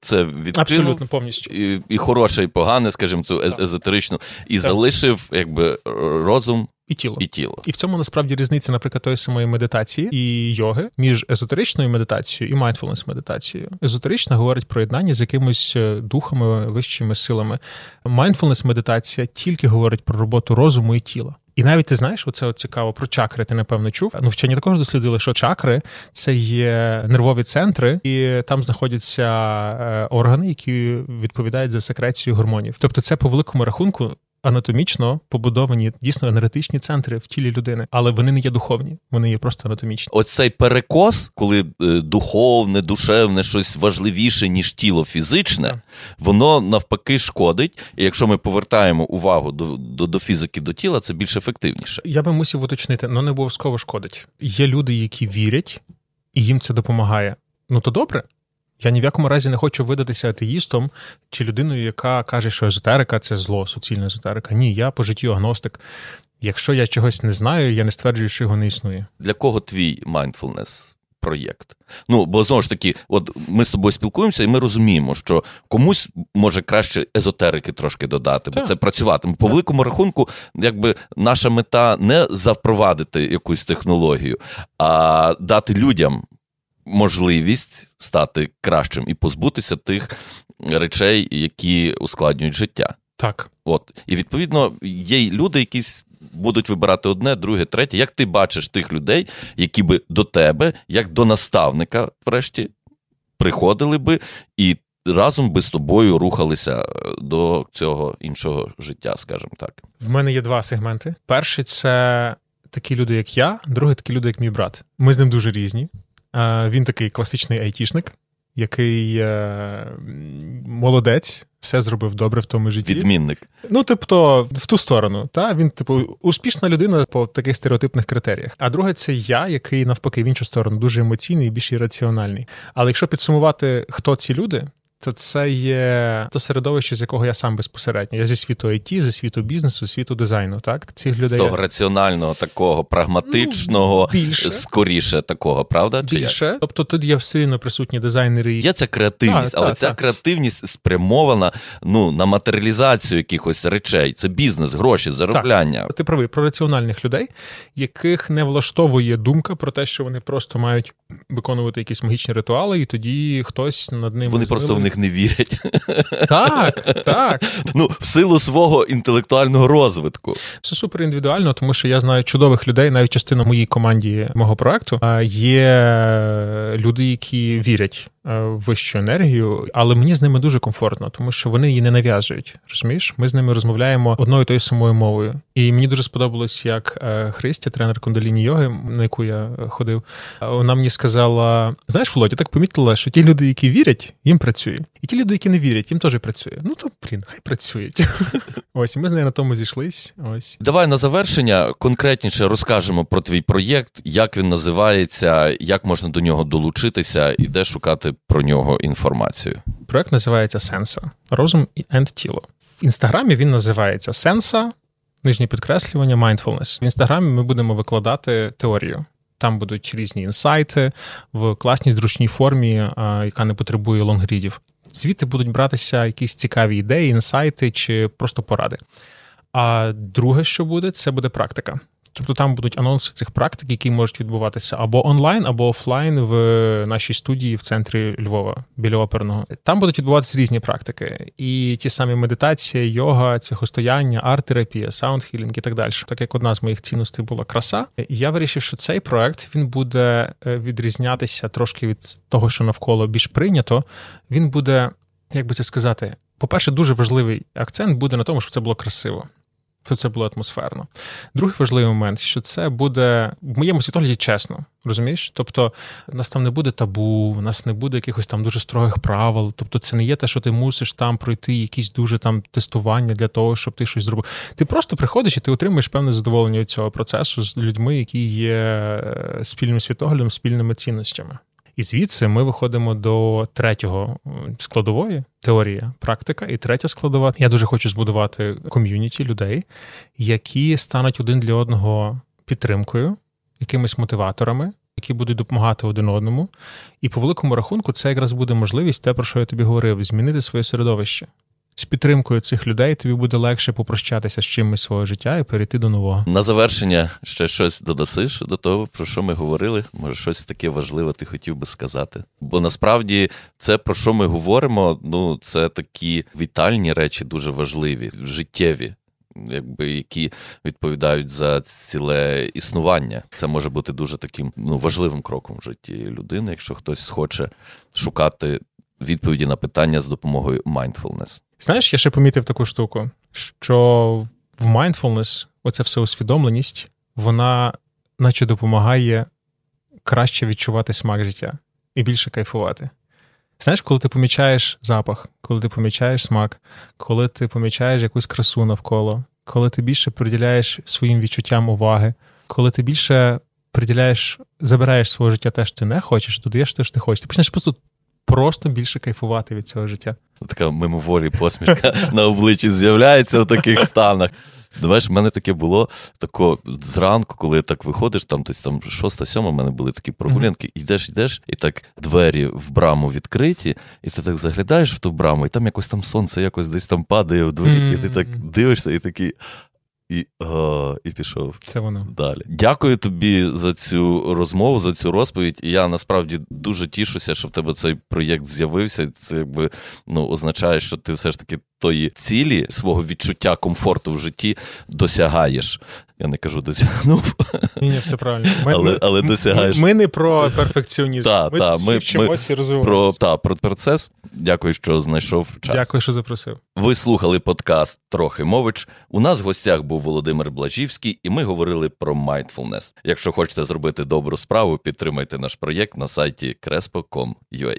Speaker 1: це відкинув,
Speaker 2: Абсолютно повністю.
Speaker 1: І і хороше, і погане, скажімо, цю езотеричну, і так. залишив якби розум
Speaker 2: і тіло.
Speaker 1: І тіло.
Speaker 2: І в цьому насправді різниця, наприклад, тої самої медитації і йоги між езотеричною медитацією і mindfulness медитацією. Езотерична говорить про єднання з якимись е, духами, вищими силами. Mindfulness медитація тільки говорить про роботу розуму і тіла. І навіть ти знаєш, оце от цікаво про чакри. Ти напевно чув. Ну, вчені також дослідили, що чакри це є нервові центри, і там знаходяться е, органи, які відповідають за секрецію гормонів. Тобто, це по великому рахунку анатомічно побудовані дійсно енергетичні центри в тілі людини, але вони не є духовні, вони є просто анатомічні.
Speaker 1: Ось цей перекос, коли е, духовне, душевне, щось важливіше, ніж тіло фізичне, так. воно навпаки шкодить. І якщо ми повертаємо увагу до, до, до фізики до тіла, це більш ефективніше.
Speaker 2: Я би мусив уточнити, але не обов'язково шкодить. Є люди, які вірять, і їм це допомагає. Ну то добре. Я ні в якому разі не хочу видатися атеїстом чи людиною, яка каже, що езотерика це зло, суцільна езотерика. Ні, я по житті агностик. Якщо я чогось не знаю, я не стверджую, що його не існує.
Speaker 1: Для кого твій mindfulness проєкт? Ну, бо знову ж таки, от ми з тобою спілкуємося, і ми розуміємо, що комусь може краще езотерики трошки додати, бо так. це працювати. По великому рахунку, якби наша мета не запровадити якусь технологію, а дати людям можливість стати кращим і позбутися тих речей, які ускладнюють життя.
Speaker 2: Так.
Speaker 1: От. І відповідно є люди, які будуть вибирати одне, друге, третє. Як ти бачиш тих людей, які би до тебе, як до наставника, врешті, приходили би і разом би з тобою рухалися е, до цього іншого життя, скажімо так.
Speaker 2: В мене є два сегменти. Перший це такі люди, як я, другий такі люди, як мій брат. Ми з ним дуже різні. Він такий класичний айтішник, який е, молодець, все зробив добре в тому житті.
Speaker 1: Відмінник.
Speaker 2: Ну, тобто, в ту сторону. Та? Він, типу, успішна людина по таких стереотипних критеріях. А друге, це я, який навпаки в іншу сторону дуже емоційний і більш ірраціональний. Але якщо підсумувати, хто ці люди, то це є то середовище, з якого я сам безпосередньо. Я зі світу IT, зі світу бізнесу, світу дизайну. Так, цих людей
Speaker 1: з того раціонального, такого прагматичного, ну, більше. скоріше такого, правда?
Speaker 2: Чи більше? Як? Тобто тут є все рівно присутні дизайнери.
Speaker 1: Є ця креативність, так, але так, ця так. креативність спрямована ну на матеріалізацію якихось речей. Це бізнес, гроші, заробляння.
Speaker 2: Так. Ти правий про раціональних людей, яких не влаштовує думка про те, що вони просто мають виконувати якісь магічні ритуали, і тоді хтось над ними
Speaker 1: вони просто них не вірять.
Speaker 2: Так, так.
Speaker 1: Ну, в силу свого інтелектуального розвитку.
Speaker 2: Це супер індивідуально, тому що я знаю чудових людей, навіть частина моїй команді мого проекту. Є люди, які вірять вищу енергію, але мені з ними дуже комфортно, тому що вони її не нав'язують. Розумієш? Ми з ними розмовляємо одною тою самою мовою. І мені дуже сподобалось, як е, Христя, тренер кундаліні йоги, на яку я ходив, вона мені сказала: знаєш, Володя, так помітила, що ті люди, які вірять, їм працює. І ті люди, які не вірять, їм теж працює. Ну то блін, хай працюють. Ось і ми з нею на тому зійшлись. Ось
Speaker 1: давай на завершення конкретніше розкажемо про твій проєкт, як він називається, як можна до нього долучитися і де шукати про нього інформацію.
Speaker 2: Проект називається Сенса розум і тіло. В інстаграмі він називається Сенса, нижнє підкреслювання, mindfulness. В інстаграмі ми будемо викладати теорію. Там будуть різні інсайти в класній зручній формі, яка не потребує лонгрідів. Звідти будуть братися якісь цікаві ідеї, інсайти чи просто поради. А друге, що буде, це буде практика. Тобто там будуть анонси цих практик, які можуть відбуватися або онлайн, або офлайн в нашій студії в центрі Львова біля оперного. Там будуть відбуватися різні практики, і ті самі медитація, йога, цвяхостояння, арт-терапія, саундхілінг і так далі. Так як одна з моїх цінностей була краса, я вирішив, що цей проект він буде е, відрізнятися трошки від того, що навколо більш прийнято. Він буде, як би це сказати, по-перше, дуже важливий акцент буде на тому, щоб це було красиво щоб це було атмосферно. Другий важливий момент, що це буде в моєму світогляді чесно, розумієш? Тобто, нас там не буде табу, у нас не буде якихось там дуже строгих правил. Тобто, це не є те, що ти мусиш там пройти якісь дуже там тестування для того, щоб ти щось зробив. Ти просто приходиш і ти отримуєш певне задоволення від цього процесу з людьми, які є е, спільним світоглядом, спільними цінностями. І звідси ми виходимо до третього складової теорія, практика. І третя складова. Я дуже хочу збудувати ком'юніті людей, які стануть один для одного підтримкою, якимись мотиваторами. Які будуть допомагати один одному, і по великому рахунку це якраз буде можливість, те, про що я тобі говорив, змінити своє середовище з підтримкою цих людей тобі буде легше попрощатися з чимось свого життя і перейти до нового.
Speaker 1: На завершення ще щось додасиш до того, про що ми говорили. Може, щось таке важливе ти хотів би сказати. Бо насправді це про що ми говоримо, ну це такі вітальні речі, дуже важливі, життєві. якби які відповідають за ціле існування. Це може бути дуже таким ну, важливим кроком в житті людини, якщо хтось хоче шукати відповіді на питання з допомогою mindfulness.
Speaker 2: Знаєш, я ще помітив таку штуку, що в mindfulness оця всеусвідомленість, вона наче допомагає краще відчувати смак життя і більше кайфувати. Знаєш, коли ти помічаєш запах, коли ти помічаєш смак, коли ти помічаєш якусь красу навколо, коли ти більше приділяєш своїм відчуттям уваги, коли ти більше приділяєш, забираєш своє життя те, що ти не хочеш, додаєш те, що ти хочеш. Ти почнеш просто просто більше кайфувати від цього життя.
Speaker 1: Така мимоволі посмішка на обличчі з'являється в таких станах. Знаєш, в мене таке було тако зранку, коли так виходиш, там десь там шоста, сьома, в мене були такі прогулянки, йдеш, йдеш, і так двері в браму відкриті, і ти так заглядаєш в ту браму, і там якось там сонце якось десь там падає в дворі, і ти так дивишся, і такий. І о, і пішов.
Speaker 2: Це воно.
Speaker 1: Далі. Дякую тобі за цю розмову, за цю розповідь. І я насправді дуже тішуся, що в тебе цей проєкт з'явився. Це якби ну, означає, що ти все ж таки тої цілі свого відчуття комфорту в житті досягаєш. Я не кажу досягнув.
Speaker 2: Ні, ні, все правильно.
Speaker 1: Ми, але але досягаєш.
Speaker 2: Ми, ми не про перфекціонізм.
Speaker 1: Та,
Speaker 2: ми
Speaker 1: та,
Speaker 2: всі
Speaker 1: ми,
Speaker 2: вчимося і розвиваємося.
Speaker 1: Про, та, про процес. Дякую, що знайшов час.
Speaker 2: Дякую, що запросив.
Speaker 1: Ви слухали подкаст Трохи мович. У нас в гостях був Володимир Блажівський, і ми говорили про mindfulness. Якщо хочете зробити добру справу, підтримайте наш проєкт на сайті crespo.com.ua.